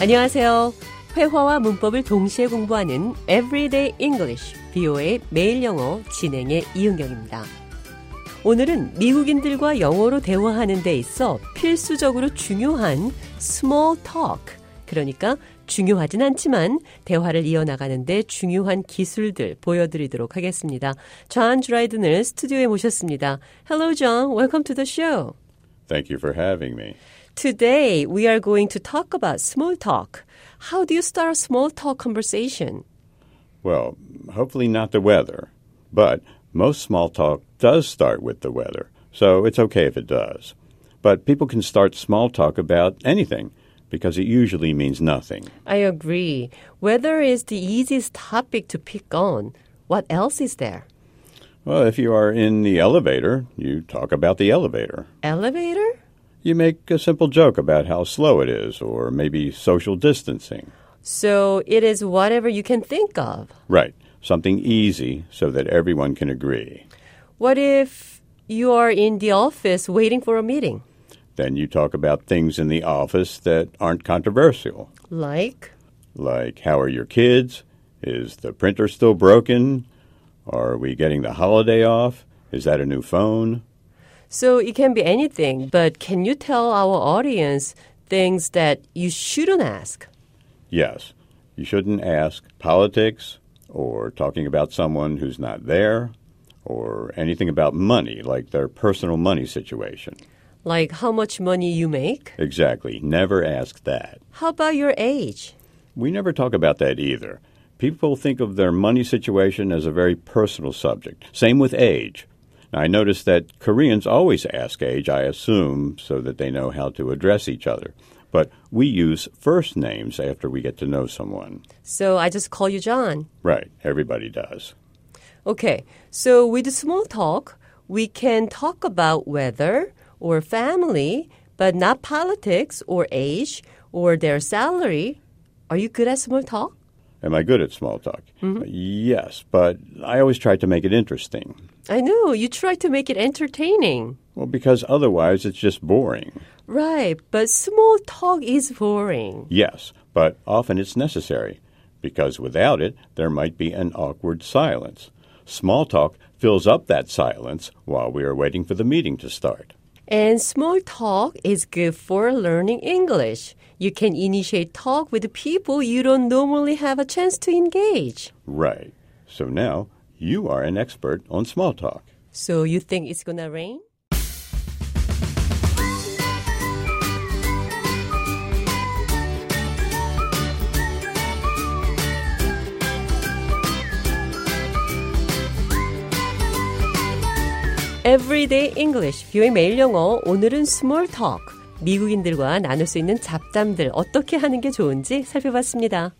안녕하세요. 회화와 문법을 동시에 공부하는 Everyday English, BO의 매일 영어 진행의 이은경입니다. 오늘은 미국인들과 영어로 대화하는 데 있어 필수적으로 중요한 small talk, 그러니까 중요하진 않지만 대화를 이어나가는데 중요한 기술들 보여드리도록 하겠습니다. 존 드라이든을 스튜디오에 모셨습니다. Hello, John. Welcome to the show. Thank you for having me. Today, we are going to talk about small talk. How do you start a small talk conversation? Well, hopefully not the weather, but most small talk does start with the weather, so it's okay if it does. But people can start small talk about anything because it usually means nothing. I agree. Weather is the easiest topic to pick on. What else is there? Well, if you are in the elevator, you talk about the elevator. Elevator? You make a simple joke about how slow it is, or maybe social distancing. So it is whatever you can think of. Right, something easy so that everyone can agree. What if you are in the office waiting for a meeting? Then you talk about things in the office that aren't controversial. Like? Like, how are your kids? Is the printer still broken? Are we getting the holiday off? Is that a new phone? So it can be anything, but can you tell our audience things that you shouldn't ask? Yes, you shouldn't ask politics or talking about someone who's not there or anything about money, like their personal money situation. Like how much money you make? Exactly. Never ask that. How about your age? We never talk about that either. People think of their money situation as a very personal subject. Same with age. Now, I notice that Koreans always ask age, I assume, so that they know how to address each other. But we use first names after we get to know someone. So I just call you John. Right, everybody does. Okay, so with small talk, we can talk about weather or family, but not politics or age or their salary. Are you good at small talk? Am I good at small talk? Mm-hmm. Yes, but I always try to make it interesting. I know, you try to make it entertaining. Well, because otherwise it's just boring. Right, but small talk is boring. Yes, but often it's necessary, because without it, there might be an awkward silence. Small talk fills up that silence while we are waiting for the meeting to start. And small talk is good for learning English. You can initiate talk with people you don't normally have a chance to engage. Right. So now you are an expert on small talk. So you think it's gonna rain? Everyday English, 뷰의 매일 영어. 오늘은 small talk. 미국인들과 나눌 수 있는 잡담들 어떻게 하는 게 좋은지 살펴봤습니다.